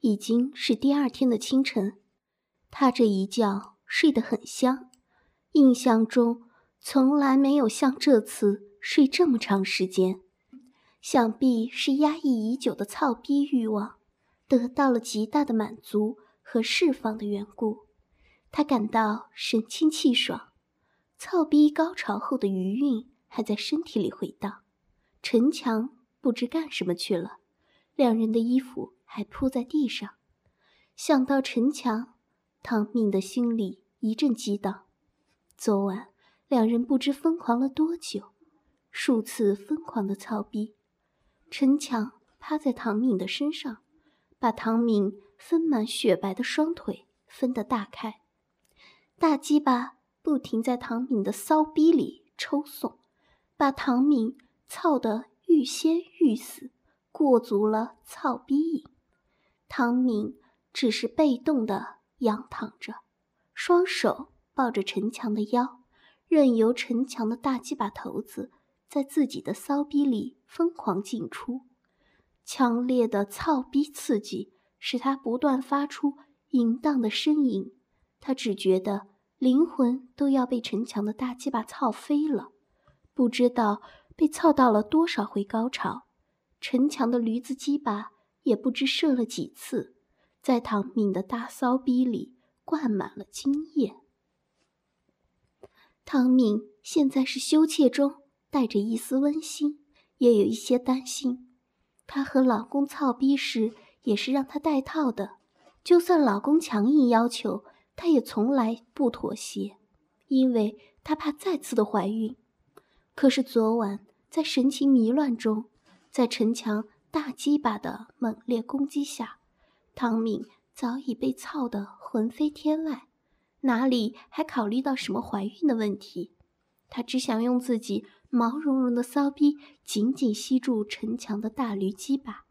已经是第二天的清晨，他这一觉睡得很香，印象中从来没有像这次睡这么长时间。想必是压抑已久的操逼欲望得到了极大的满足和释放的缘故，他感到神清气爽。操逼高潮后的余韵还在身体里回荡。陈强不知干什么去了，两人的衣服。还铺在地上，想到陈强，唐敏的心里一阵激荡。昨晚两人不知疯狂了多久，数次疯狂的操逼。陈强趴在唐敏的身上，把唐敏丰满雪白的双腿分得大开，大鸡巴不停在唐敏的骚逼里抽送，把唐敏操得欲仙欲死，过足了操逼瘾。唐敏只是被动的仰躺着，双手抱着陈强的腰，任由陈强的大鸡巴头子在自己的骚逼里疯狂进出。强烈的操逼刺激使他不断发出淫荡的呻吟，他只觉得灵魂都要被陈强的大鸡巴操飞了，不知道被操到了多少回高潮。陈强的驴子鸡巴。也不知射了几次，在唐敏的大骚逼里灌满了精液。唐敏现在是羞怯中带着一丝温馨，也有一些担心。她和老公操逼时也是让他戴套的，就算老公强硬要求，她也从来不妥协，因为她怕再次的怀孕。可是昨晚在神情迷乱中，在陈强。大鸡巴的猛烈攻击下，汤敏早已被操得魂飞天外，哪里还考虑到什么怀孕的问题？他只想用自己毛茸茸的骚逼紧紧吸住陈强的大驴鸡巴，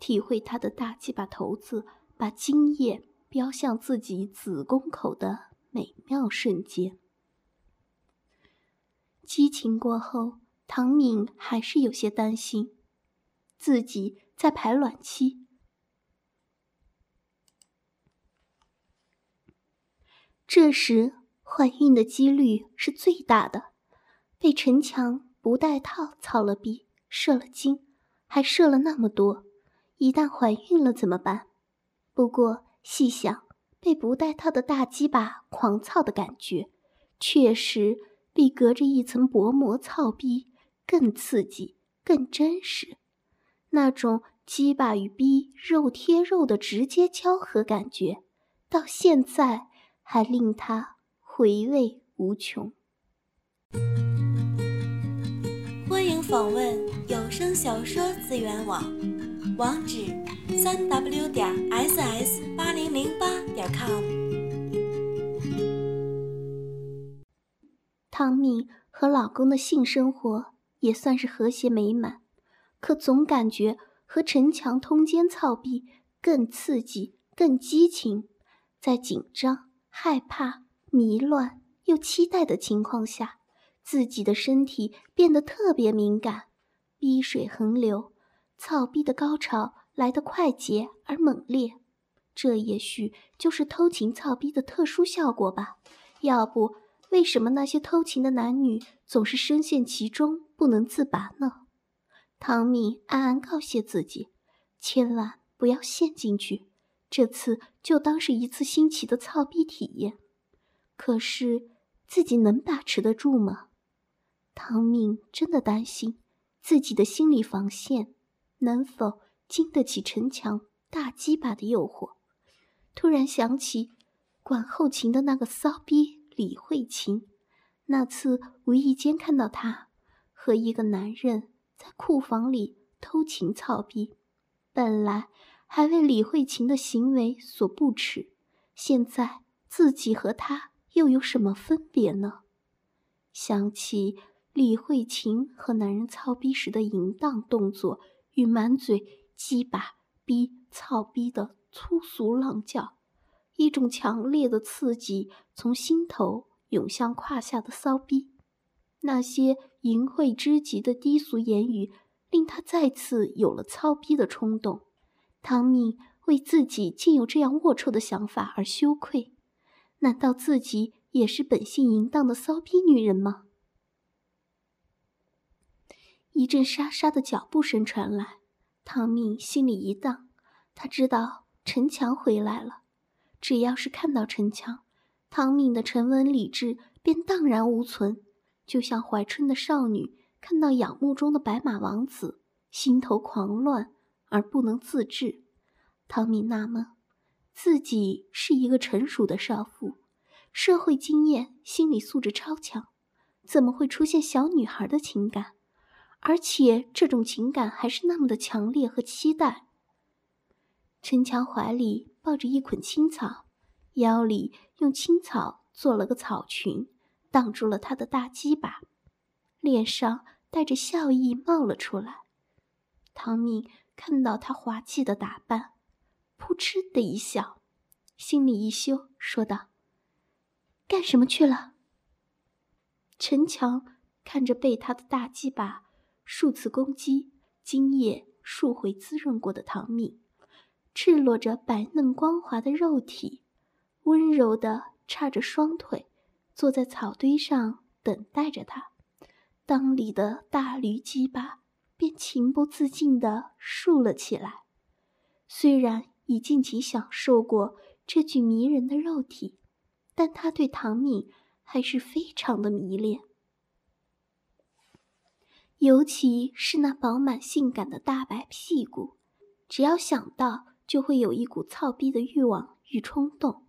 体会他的大鸡巴头子把精液飙向自己子宫口的美妙瞬间。激情过后，唐敏还是有些担心。自己在排卵期，这时怀孕的几率是最大的。被陈强不带套操了逼，射了精，还射了那么多，一旦怀孕了怎么办？不过细想，被不带套的大鸡巴狂操的感觉，确实比隔着一层薄膜操逼更刺激、更真实。那种鸡巴与逼肉贴肉的直接交合感觉，到现在还令他回味无穷。欢迎访问有声小说资源网，网址：三 w 点 ss 八零零八点 com。汤米和老公的性生活也算是和谐美满。可总感觉和城墙通奸操逼更刺激、更激情，在紧张、害怕、迷乱又期待的情况下，自己的身体变得特别敏感，逼水横流，操逼的高潮来得快捷而猛烈。这也许就是偷情操逼的特殊效果吧？要不，为什么那些偷情的男女总是深陷其中不能自拔呢？汤米暗暗告诫自己，千万不要陷进去。这次就当是一次新奇的操逼体验。可是自己能把持得住吗？汤米真的担心自己的心理防线能否经得起陈强大鸡巴的诱惑。突然想起管后勤的那个骚逼李慧琴，那次无意间看到她和一个男人。在库房里偷情操逼，本来还为李慧琴的行为所不耻，现在自己和他又有什么分别呢？想起李慧琴和男人操逼时的淫荡动作与满嘴鸡巴逼操逼的粗俗浪叫，一种强烈的刺激从心头涌向胯下的骚逼。那些淫秽之极的低俗言语，令他再次有了操逼的冲动。汤米为自己竟有这样龌龊的想法而羞愧。难道自己也是本性淫荡的骚逼女人吗？一阵沙沙的脚步声传来，汤米心里一荡。他知道陈强回来了。只要是看到陈强，汤米的沉稳理智便荡然无存。就像怀春的少女看到仰慕中的白马王子，心头狂乱而不能自制。汤米纳闷，自己是一个成熟的少妇，社会经验、心理素质超强，怎么会出现小女孩的情感？而且这种情感还是那么的强烈和期待。陈强怀里抱着一捆青草，腰里用青草做了个草裙。挡住了他的大鸡巴，脸上带着笑意冒了出来。汤米看到他滑稽的打扮，扑哧的一笑，心里一羞，说道：“干什么去了？”陈强看着被他的大鸡巴数次攻击、精液数回滋润过的汤米，赤裸着白嫩光滑的肉体，温柔的叉着双腿。坐在草堆上等待着他，裆里的大驴鸡巴便情不自禁地竖了起来。虽然已尽情享受过这具迷人的肉体，但他对唐敏还是非常的迷恋，尤其是那饱满性感的大白屁股，只要想到就会有一股操逼的欲望与冲动。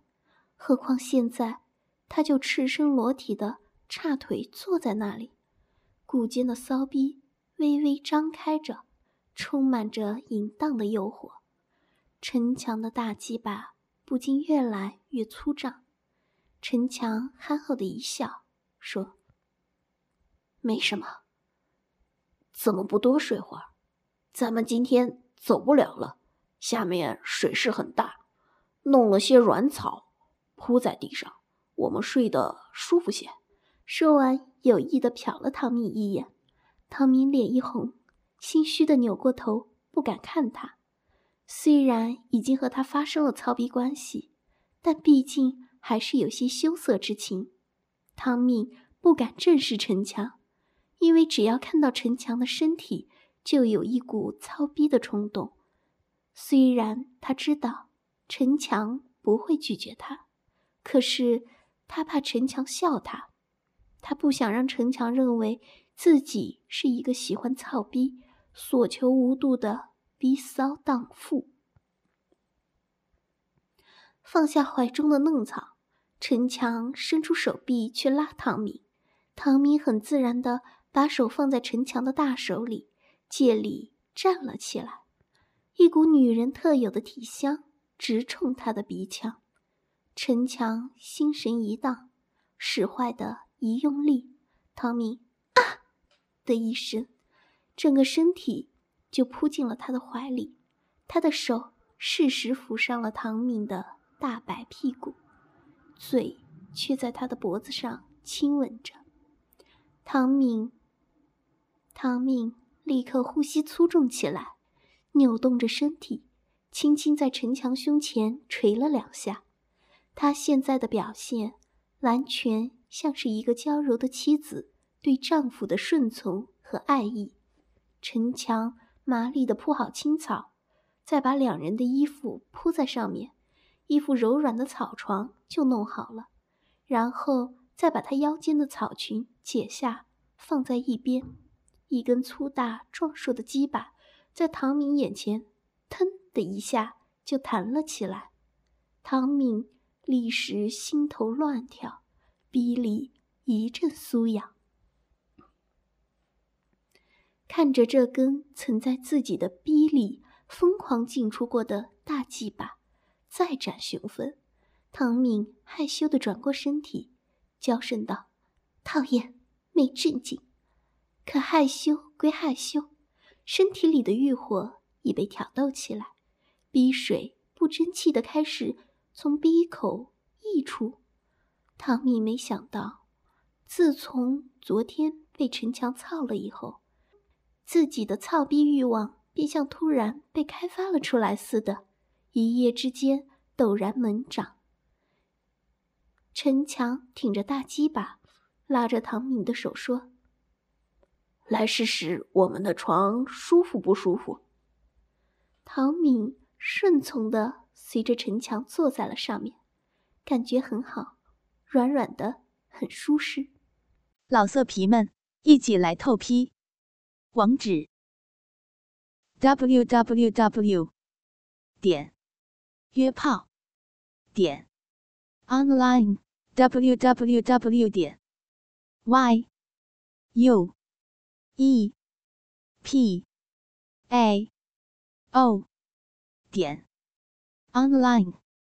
何况现在。他就赤身裸体的叉腿坐在那里，骨间的骚逼微微张开着，充满着淫荡的诱惑。陈强的大鸡巴不禁越来越粗胀。陈强憨厚的一笑，说：“没什么，怎么不多睡会儿？咱们今天走不了了，下面水势很大，弄了些软草铺在地上。”我们睡得舒服些。说完，有意的瞟了汤米一眼。汤米脸一红，心虚的扭过头，不敢看他。虽然已经和他发生了操逼关系，但毕竟还是有些羞涩之情。汤米不敢正视陈强，因为只要看到陈强的身体，就有一股操逼的冲动。虽然他知道陈强不会拒绝他，可是。他怕陈强笑他，他不想让陈强认为自己是一个喜欢操逼、所求无度的逼骚荡妇。放下怀中的嫩草，陈强伸出手臂去拉唐米，唐米很自然的把手放在陈强的大手里，借力站了起来，一股女人特有的体香直冲他的鼻腔。陈强心神一荡，使坏的一用力，汤米啊的一声，整个身体就扑进了他的怀里。他的手适时扶上了唐敏的大白屁股，嘴却在他的脖子上亲吻着。唐敏，唐敏立刻呼吸粗重起来，扭动着身体，轻轻在陈强胸前捶了两下。她现在的表现，完全像是一个娇柔的妻子对丈夫的顺从和爱意。陈强麻利地铺好青草，再把两人的衣服铺在上面，一副柔软的草床就弄好了。然后再把她腰间的草裙解下，放在一边。一根粗大壮硕的鸡巴在唐敏眼前，腾的一下就弹了起来。唐敏。立时心头乱跳，逼里一阵酥痒。看着这根曾在自己的逼里疯狂进出过的大鸡巴，再展雄风，唐敏害羞的转过身体，娇声道：“讨厌，没正经。”可害羞归害羞，身体里的欲火已被挑逗起来，逼水不争气的开始从鼻口溢出。唐敏没想到，自从昨天被陈强操了以后，自己的操逼欲望便像突然被开发了出来似的，一夜之间陡然猛长。陈强挺着大鸡巴，拉着唐敏的手说：“来试试我们的床舒服不舒服。”唐敏顺从的随着陈强坐在了上面，感觉很好，软软的，很舒适。老色皮们，一起来透批！网址：w w w. 点约炮点 online。www 点 y u e p a o 点 online。